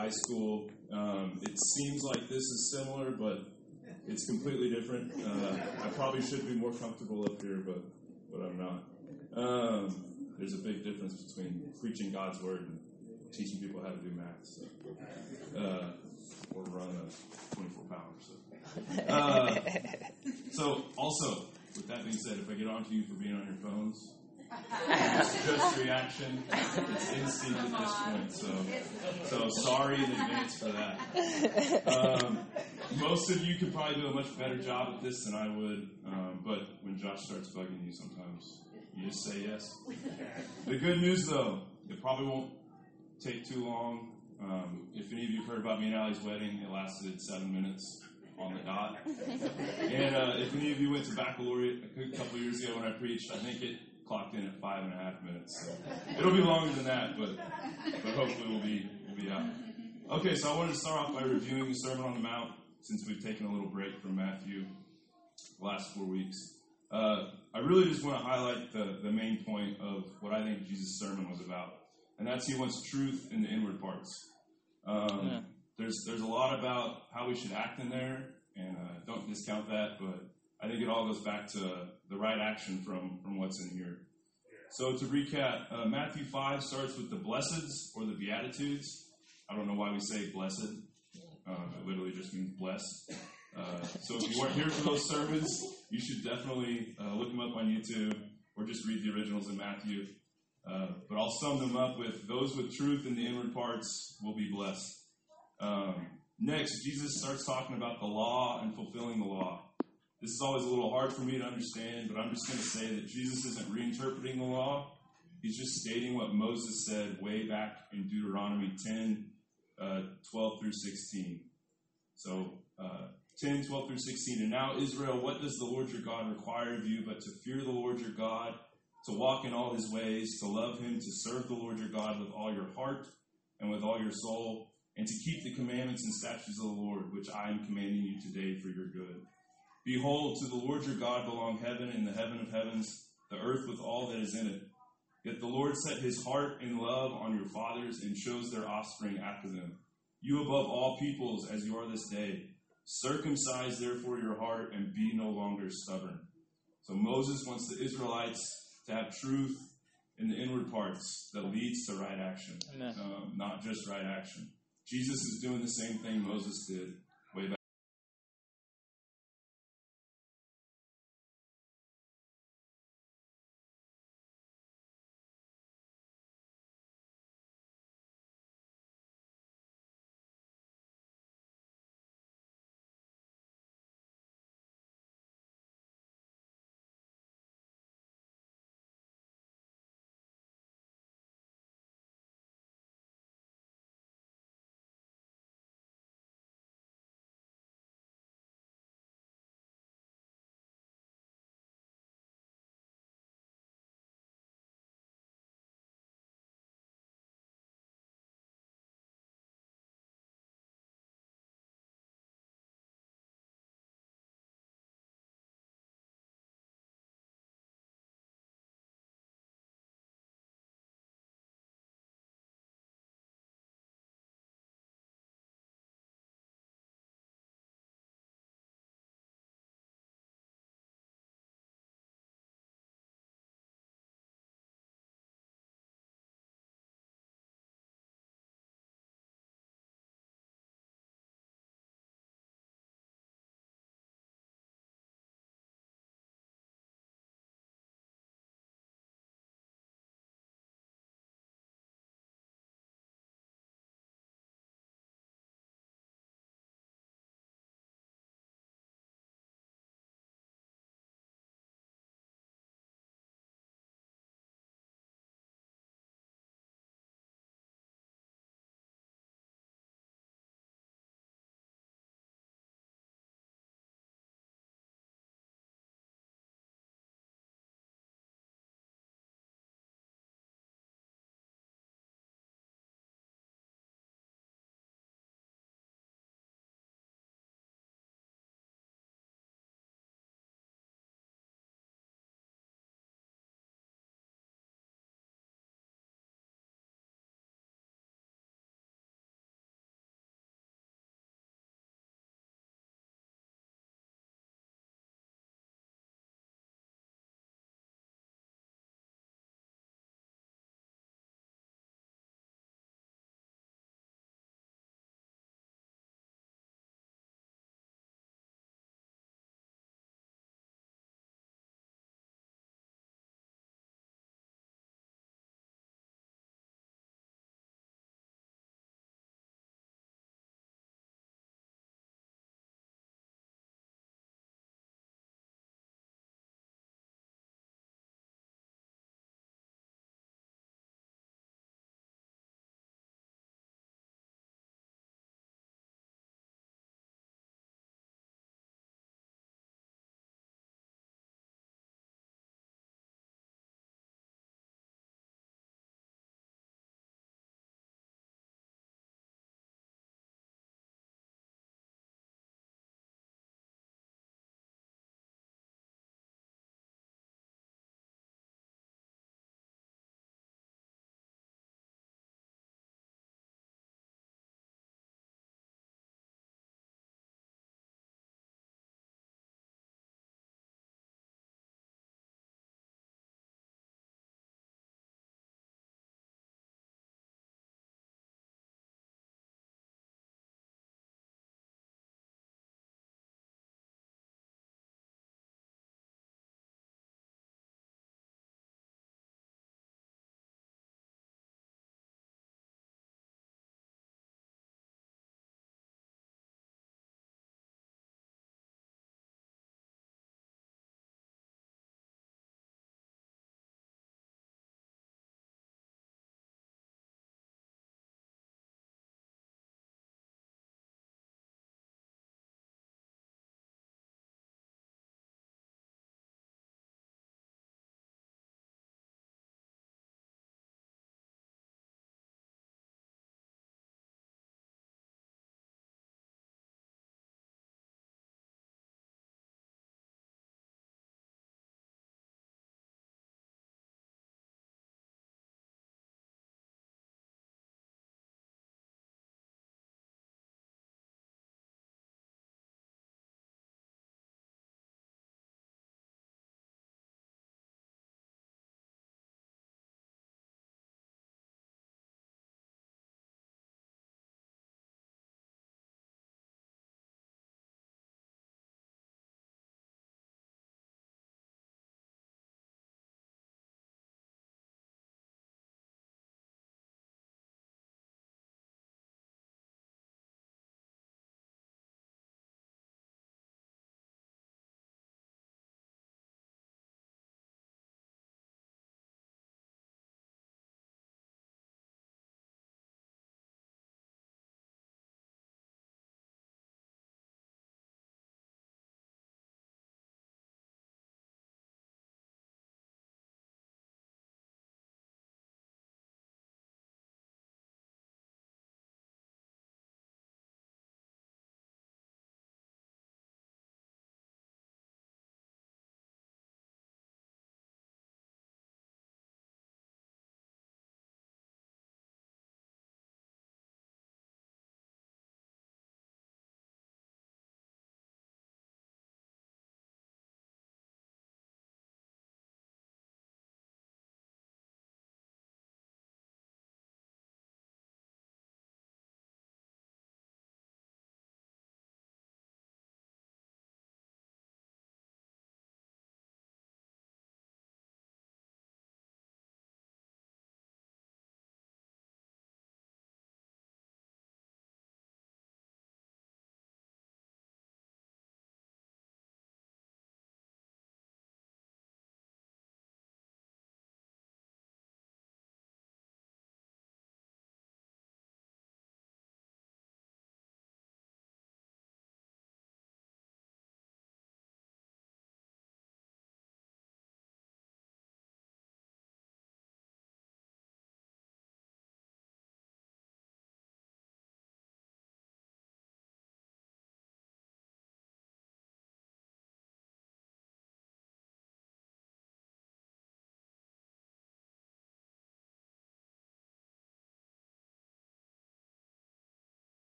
high school. Um, it seems like this is similar, but it's completely different. Uh, I probably should be more comfortable up here, but but I'm not. Um, there's a big difference between preaching God's word and teaching people how to do math, so, uh, or run a 24 power. So. Uh, so also, with that being said, if I get on to you for being on your phones, it's just reaction. It's instinct at this point. So, so sorry in advance for that. Um, most of you could probably do a much better job at this than I would. Um, but when Josh starts bugging you, sometimes you just say yes. The good news, though, it probably won't take too long. Um, if any of you have heard about me and Allie's wedding, it lasted seven minutes on the dot. and uh, if any of you went to baccalaureate a couple years ago when I preached, I think it clocked in at five and a half minutes. So it'll be longer than that, but but hopefully we'll be we'll be out. Okay, so I wanted to start off by reviewing the Sermon on the Mount since we've taken a little break from Matthew the last four weeks. Uh, I really just want to highlight the, the main point of what I think Jesus' sermon was about, and that's he wants truth in the inward parts. Um, yeah. There's there's a lot about how we should act in there, and uh, don't discount that, but I think it all goes back to the right action from, from what's in here. So to recap, uh, Matthew 5 starts with the blesseds or the beatitudes. I don't know why we say blessed. Uh, it literally just means blessed. Uh, so if you weren't here for those sermons, you should definitely uh, look them up on YouTube or just read the originals in Matthew. Uh, but I'll sum them up with those with truth in the inward parts will be blessed. Um, next, Jesus starts talking about the law and fulfilling the law. This is always a little hard for me to understand, but I'm just going to say that Jesus isn't reinterpreting the law. He's just stating what Moses said way back in Deuteronomy 10, uh, 12 through 16. So, uh, 10, 12 through 16. And now, Israel, what does the Lord your God require of you but to fear the Lord your God, to walk in all his ways, to love him, to serve the Lord your God with all your heart and with all your soul, and to keep the commandments and statutes of the Lord, which I am commanding you today for your good? Behold, to the Lord your God belong heaven and the heaven of heavens, the earth with all that is in it. Yet the Lord set his heart in love on your fathers and chose their offspring after them. You above all peoples as you are this day. Circumcise therefore your heart and be no longer stubborn. So Moses wants the Israelites to have truth in the inward parts that leads to right action, um, not just right action. Jesus is doing the same thing Moses did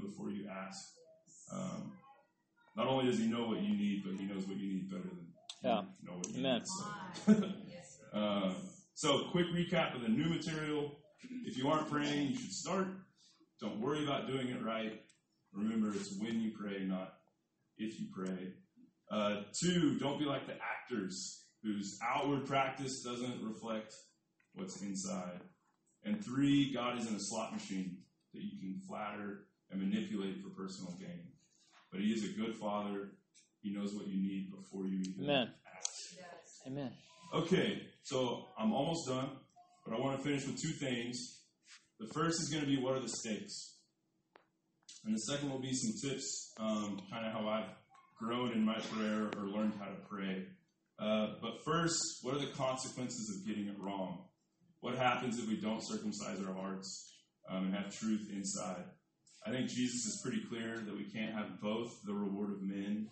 before you ask. Um, not only does He know what you need, but He knows what you need better than Yeah. you know what you Amen. need. So. Uh, so, quick recap of the new material. If you aren't praying, you should start. Don't worry about doing it right. Remember, it's when you pray, not if you pray. Uh, two, don't be like the actors whose outward practice doesn't reflect what's inside. And three, God isn't a slot machine that you can flatter and manipulate for personal gain. But He is a good Father. He knows what you need before you even Amen. ask. Amen. Okay, so I'm almost done, but I want to finish with two things. The first is going to be what are the stakes? And the second will be some tips, um, kind of how I've grown in my prayer or learned how to pray. Uh, but first, what are the consequences of getting it wrong? What happens if we don't circumcise our hearts um, and have truth inside? I think Jesus is pretty clear that we can't have both the reward of men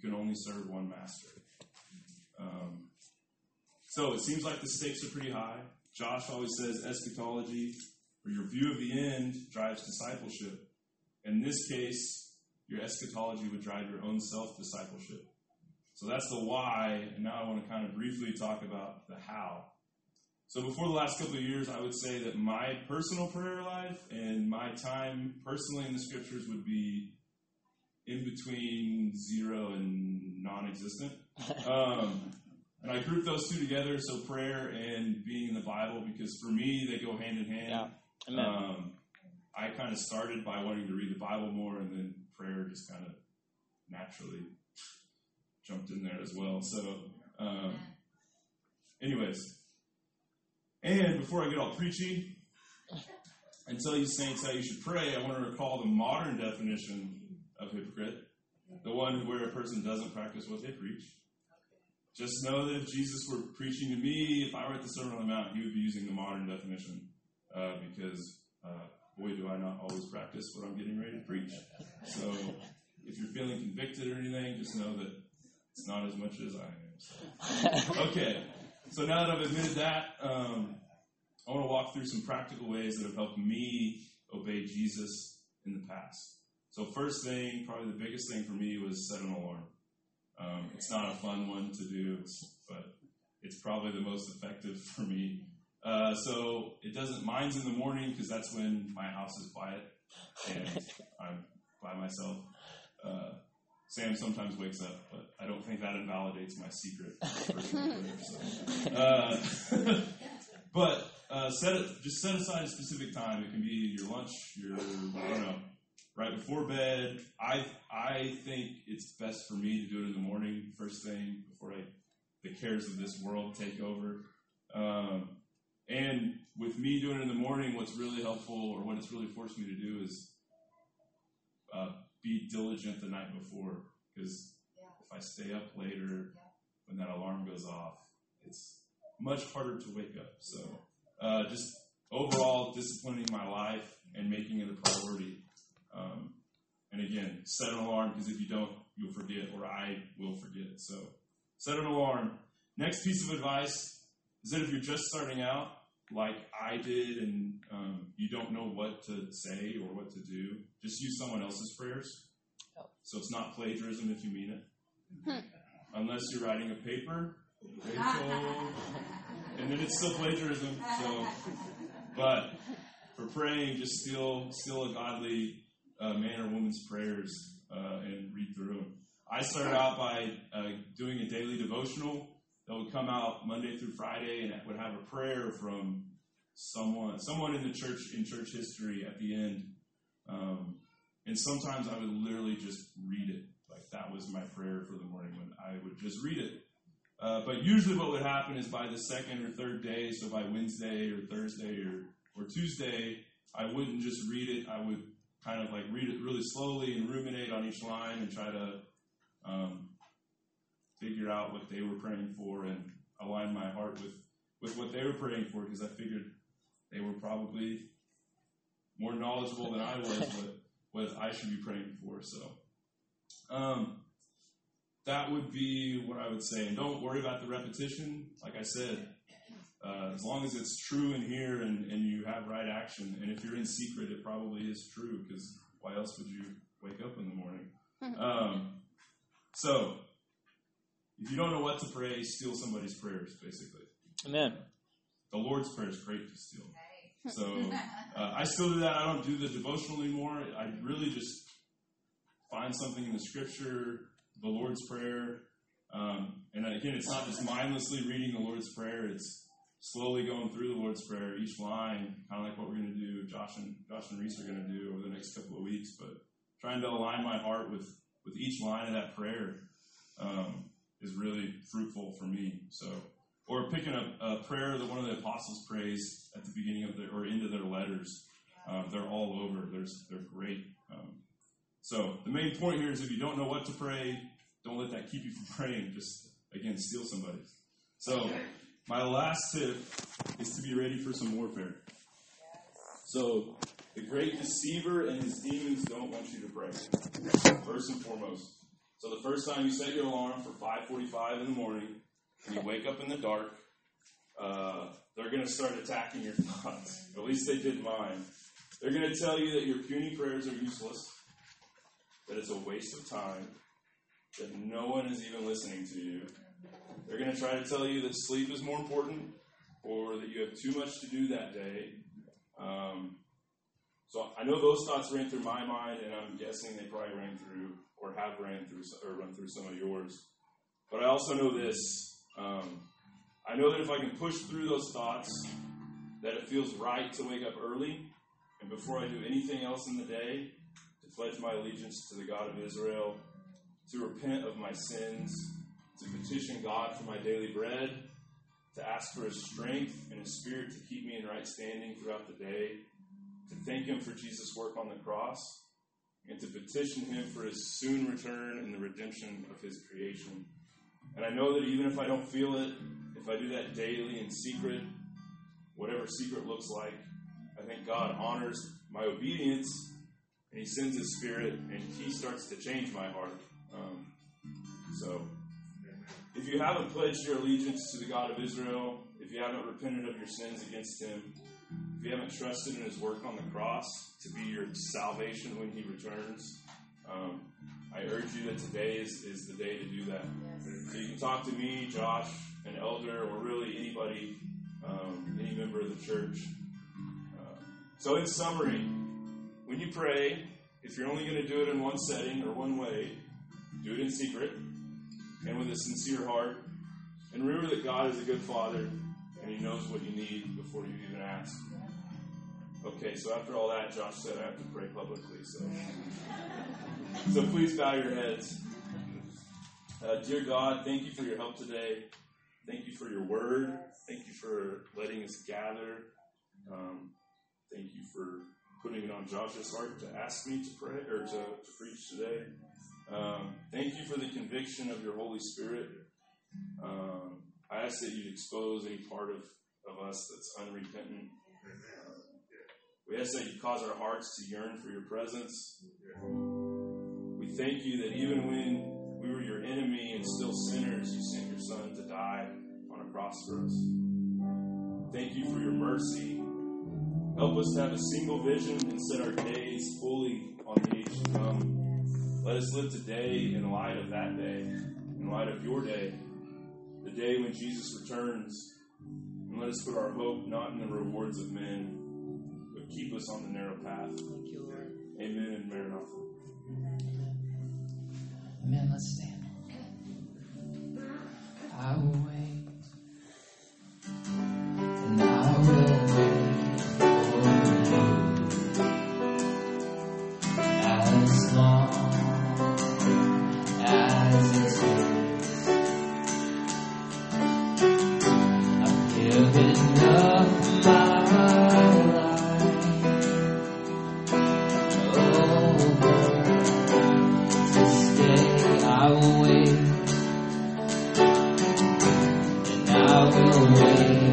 you can only serve one master. Um, so it seems like the stakes are pretty high. Josh always says eschatology, or your view of the end, drives discipleship. In this case, your eschatology would drive your own self discipleship. So that's the why, and now I want to kind of briefly talk about the how. So before the last couple of years, I would say that my personal prayer life and my time personally in the scriptures would be in between zero and non-existent. Um, and I group those two together, so prayer and being in the Bible, because for me they go hand in hand. Yeah. Um, I kind of started by wanting to read the Bible more, and then prayer just kind of naturally jumped in there as well. So, um, anyways, and before I get all preachy and tell you saints how you should pray, I want to recall the modern definition of hypocrite, the one where a person doesn't practice what they preach. Just know that if Jesus were preaching to me, if I were at the Sermon on the Mount, he would be using the modern definition uh, because, uh, boy, do I not always practice what I'm getting ready to preach. So if you're feeling convicted or anything, just know that it's not as much as I am. So. Okay, so now that I've admitted that, um, I want to walk through some practical ways that have helped me obey Jesus in the past. So, first thing, probably the biggest thing for me was set an alarm. Um, it's not a fun one to do, but it's probably the most effective for me. Uh, so it doesn't. Mine's in the morning because that's when my house is quiet and I'm by myself. Uh, Sam sometimes wakes up, but I don't think that invalidates my secret. so. Uh, but uh, set it, just set aside a specific time. It can be your lunch, your I don't know, right before bed. I I think it's best for me to do it in the morning, first thing before I the cares of this world take over. Um, and with me doing it in the morning, what's really helpful, or what it's really forced me to do, is uh, be diligent the night before. Because if I stay up later, when that alarm goes off, it's much harder to wake up. So, uh, just overall disciplining my life and making it a priority. And again, set an alarm because if you don't, you'll forget, or I will forget. So set an alarm. Next piece of advice is that if you're just starting out, like I did, and um, you don't know what to say or what to do, just use someone else's prayers. So it's not plagiarism if you mean it. Unless you're writing a paper, Rachel, and then it's still plagiarism. So, but for praying, just steal steal a godly uh, man or woman's prayers uh, and read through them. I started out by uh, doing a daily devotional that would come out Monday through Friday, and it would have a prayer from someone someone in the church in church history at the end. Um, and sometimes I would literally just read it. Like that was my prayer for the morning when I would just read it. Uh, but usually what would happen is by the second or third day, so by Wednesday or Thursday or, or Tuesday, I wouldn't just read it. I would kind of like read it really slowly and ruminate on each line and try to um, figure out what they were praying for and align my heart with, with what they were praying for because I figured they were probably more knowledgeable than I was, but what I should be praying for. So um, that would be what I would say. And don't worry about the repetition. Like I said, uh, as long as it's true in here and, and you have right action. And if you're in secret, it probably is true because why else would you wake up in the morning? Um, so if you don't know what to pray, steal somebody's prayers, basically. Amen. The Lord's Prayer is great to steal. So uh, I still do that. I don't do the devotional anymore. I really just find something in the Scripture, the Lord's Prayer, um, and again, it's not just mindlessly reading the Lord's Prayer. It's slowly going through the Lord's Prayer, each line, kind of like what we're going to do. Josh and Josh and Reese are going to do over the next couple of weeks, but trying to align my heart with with each line of that prayer um, is really fruitful for me. So or picking up a prayer that one of the apostles prays at the beginning of their or into their letters. Uh, they're all over. There's they're great. Um, so the main point here is if you don't know what to pray, don't let that keep you from praying. Just again, steal somebody. So my last tip is to be ready for some warfare. So the great deceiver and his demons don't want you to pray. First and foremost. So the first time you set your alarm for 5:45 in the morning, and you wake up in the dark, uh, they're going to start attacking your thoughts. At least they did mine. They're going to tell you that your puny prayers are useless, that it's a waste of time, that no one is even listening to you. They're going to try to tell you that sleep is more important, or that you have too much to do that day. Um, so I know those thoughts ran through my mind, and I'm guessing they probably ran through or have ran through or run through some of yours. But I also know this um, I know that if I can push through those thoughts, that it feels right to wake up early and before I do anything else in the day, to pledge my allegiance to the God of Israel, to repent of my sins, to petition God for my daily bread, to ask for His strength and His Spirit to keep me in right standing throughout the day, to thank Him for Jesus' work on the cross, and to petition Him for His soon return and the redemption of His creation. And I know that even if I don't feel it, if I do that daily in secret, whatever secret looks like, I think God honors my obedience and He sends His Spirit and He starts to change my heart. Um, so, if you haven't pledged your allegiance to the God of Israel, if you haven't repented of your sins against Him, if you haven't trusted in His work on the cross to be your salvation when He returns, um, I urge you that today is, is the day to do that. So you can talk to me, Josh, an elder, or really anybody, um, any member of the church. Uh, so, in summary, when you pray, if you're only going to do it in one setting or one way, do it in secret and with a sincere heart. And remember that God is a good Father and He knows what you need before you even ask. Okay, so after all that, Josh said I have to pray publicly. So, so please bow your heads. Uh, dear God, thank you for your help today. Thank you for your word. Thank you for letting us gather. Um, thank you for putting it on Josh's heart to ask me to pray or to, to preach today. Um, thank you for the conviction of your Holy Spirit. Um, I ask that you expose any part of, of us that's unrepentant. We ask that you cause our hearts to yearn for your presence. We thank you that even when we were your enemy and still sinners, you sent your son to die on a cross for us. Thank you for your mercy. Help us to have a single vision and set our gaze fully on the age to come. Let us live today in light of that day, in light of your day, the day when Jesus returns. And let us put our hope not in the rewards of men, but keep us on the narrow path. Thank you, Lord. Amen and Maranatha. Amen. Let's stand. I will wait. I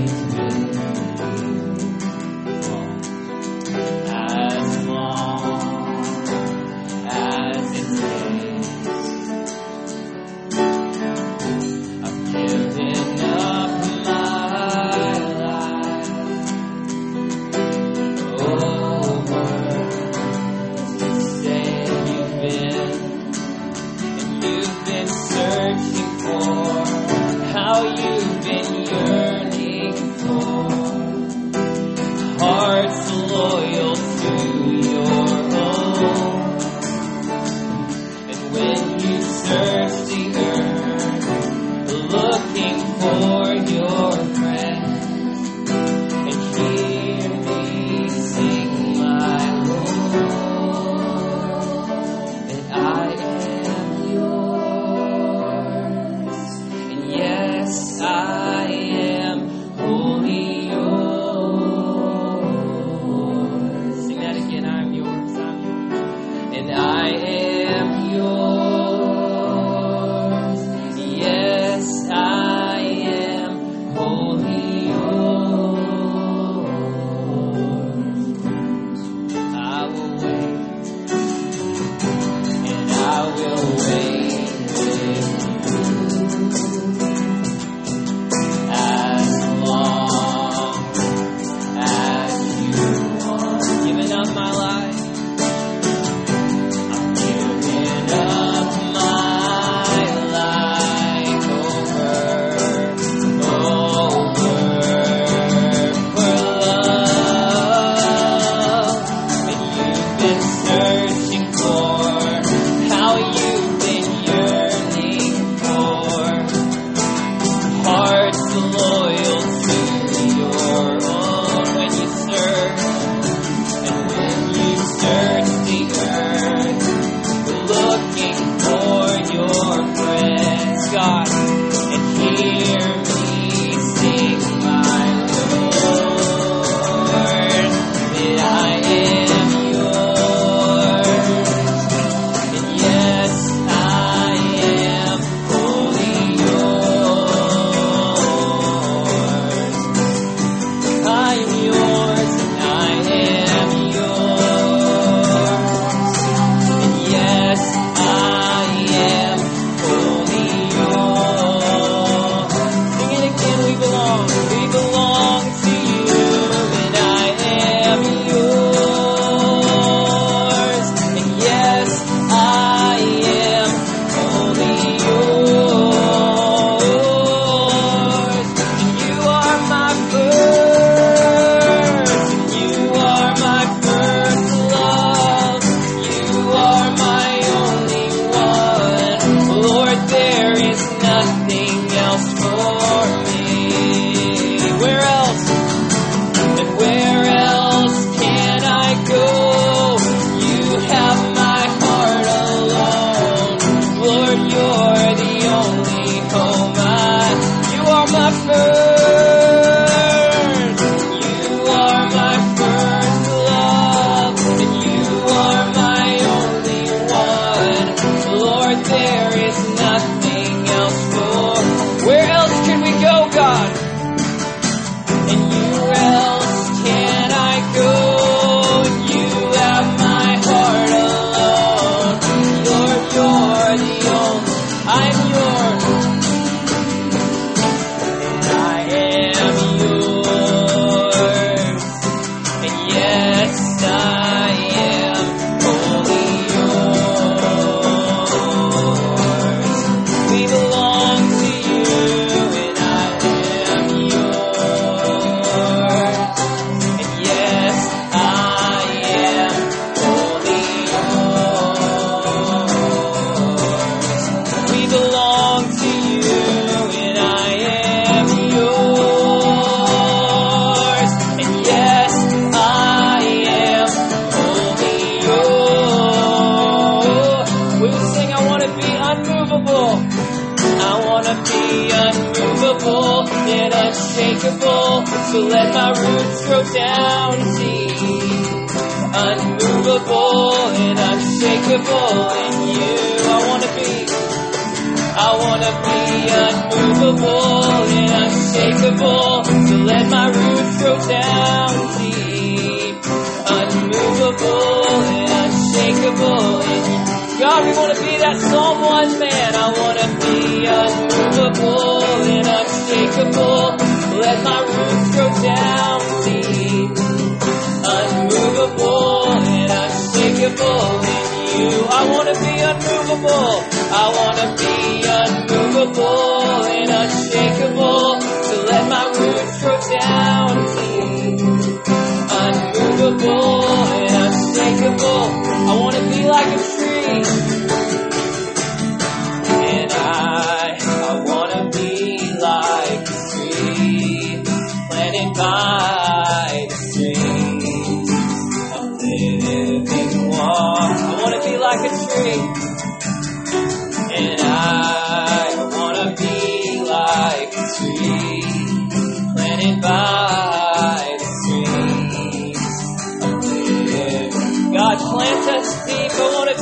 unshakable in you. I wanna be. I wanna be unmovable and unshakable. So let my roots grow down deep. Unmovable and unshakable you. God, we wanna be that 1 man. I wanna be unmovable and unshakable. Let my roots grow down deep. Unmovable and unshakable you. I wanna be unmovable. I wanna be unmovable and unshakable. So let my roots grow down deep. Unmovable and unshakable. I wanna be like a tree. Plant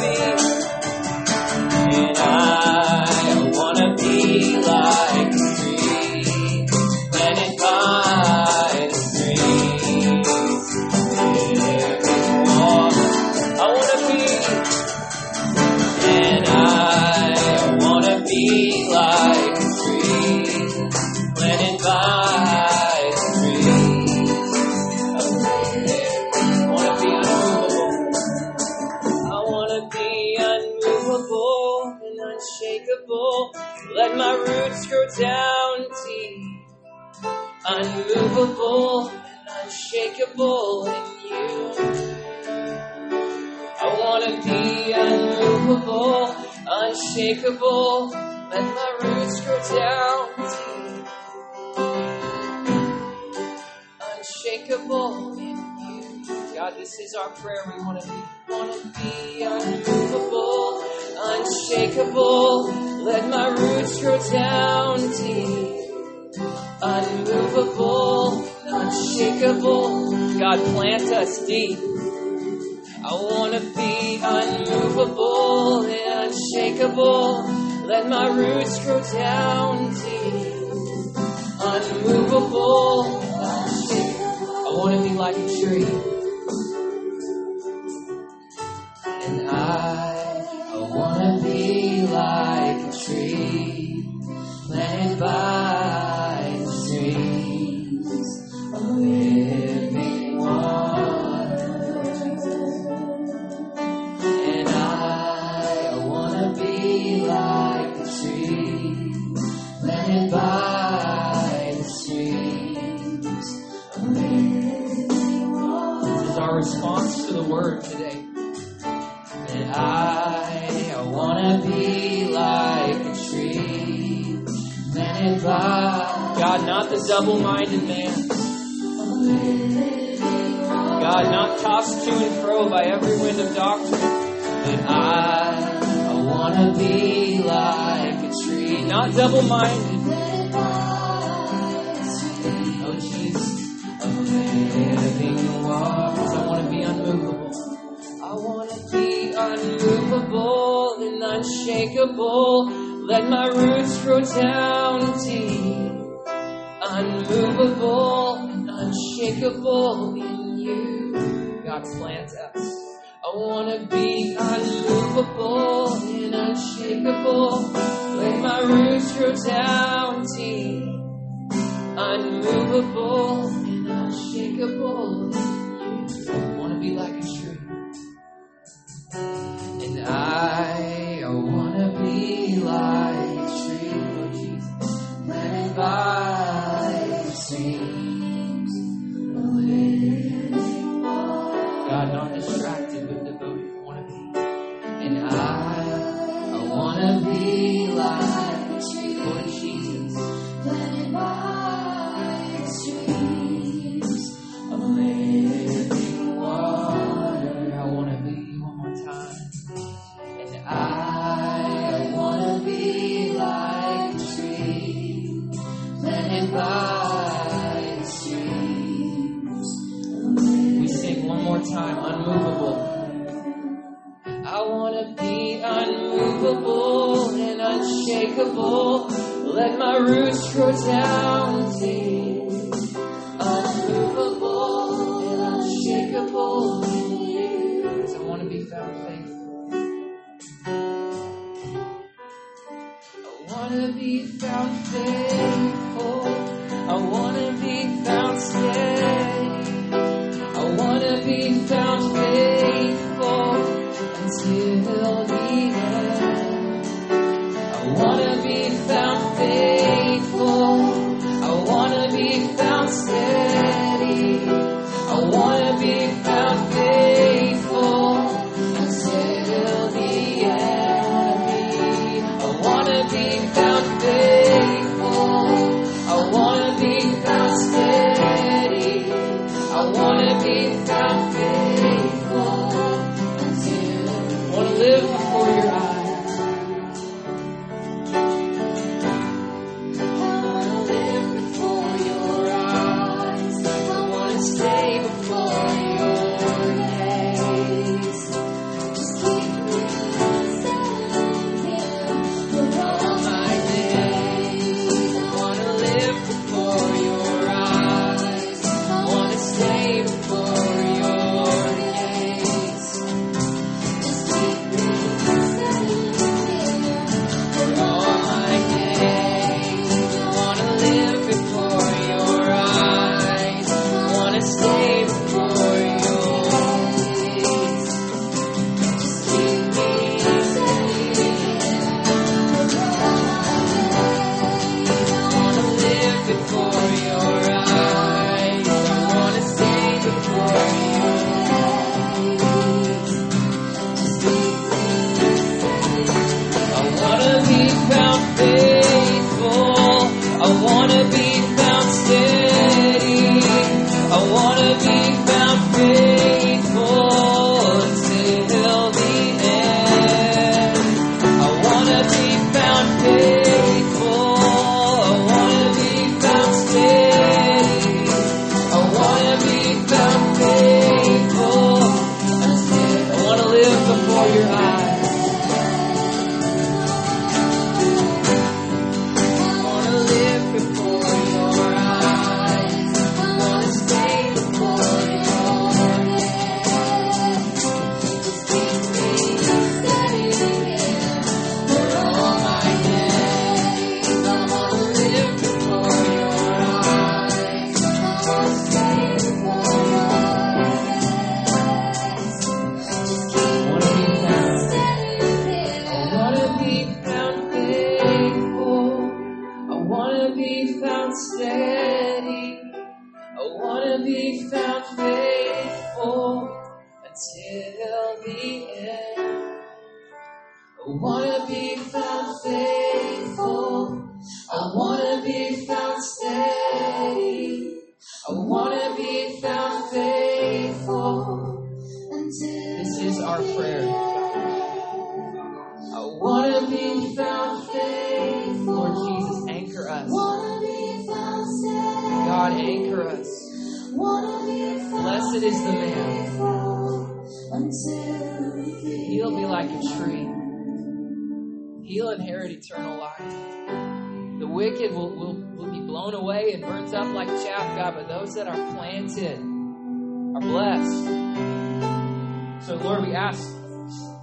This is our prayer. We wanna be, wanna be unmovable, unshakable. Let my roots grow down deep. Unmovable, unshakable. God, plant us deep. I wanna be unmovable and unshakable. Let my roots grow down deep. Unmovable, unshakable. I wanna be like a tree. The double-minded man. God, not tossed to and fro by every wind of doctrine. But I, I wanna be like a tree, not double-minded. Oh Jesus, of living. I wanna be unmovable. I wanna be unmovable and unshakable. Let my roots grow down deep. Unmovable and unshakable in you. God plant us. I wanna be unmovable and unshakable. Let my roots grow down deep. Unmovable and unshakable in you. I wanna be like a tree. And I, wanna be like a tree, Lord Jesus, planted by time, unmovable. I wanna be unmovable and unshakable. Let my roots grow down deep. Unmovable and unshakable. I wanna be found faithful. I wanna be found faithful. Anchor us. Blessed is the man. He'll be like a tree. He'll inherit eternal life. The wicked will, will, will be blown away and burnt up like chaff, God, but those that are planted are blessed. So, Lord, we ask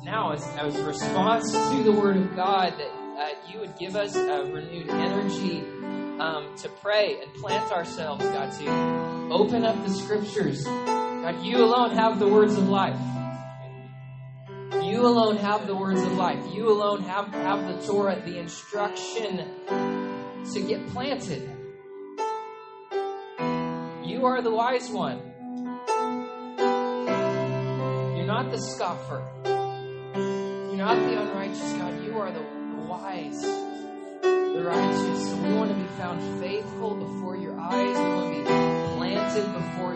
now, as, as a response to the Word of God, that uh, you would give us a renewed energy um, to pray and plant ourselves, God, to open up the Scriptures. God, you alone have the words of life. You alone have the words of life. You alone have, have the Torah, the instruction to get planted. You are the wise one. You're not the scoffer. You're not the unrighteous God. You are the, the wise, the righteous. We want to be found faithful before your eyes. We want to be planted before